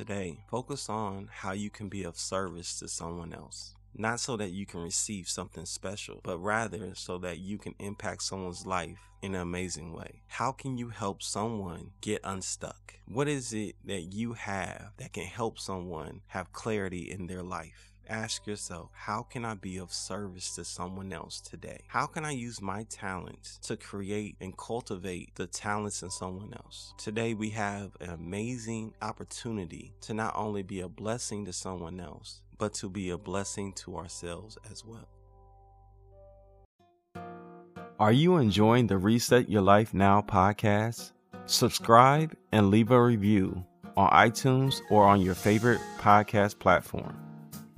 today, focus on how you can be of service to someone else. Not so that you can receive something special, but rather so that you can impact someone's life in an amazing way. How can you help someone get unstuck? What is it that you have that can help someone have clarity in their life? Ask yourself, how can I be of service to someone else today? How can I use my talents to create and cultivate the talents in someone else? Today, we have an amazing opportunity to not only be a blessing to someone else, but to be a blessing to ourselves as well. Are you enjoying the Reset Your Life Now podcast? Subscribe and leave a review on iTunes or on your favorite podcast platform.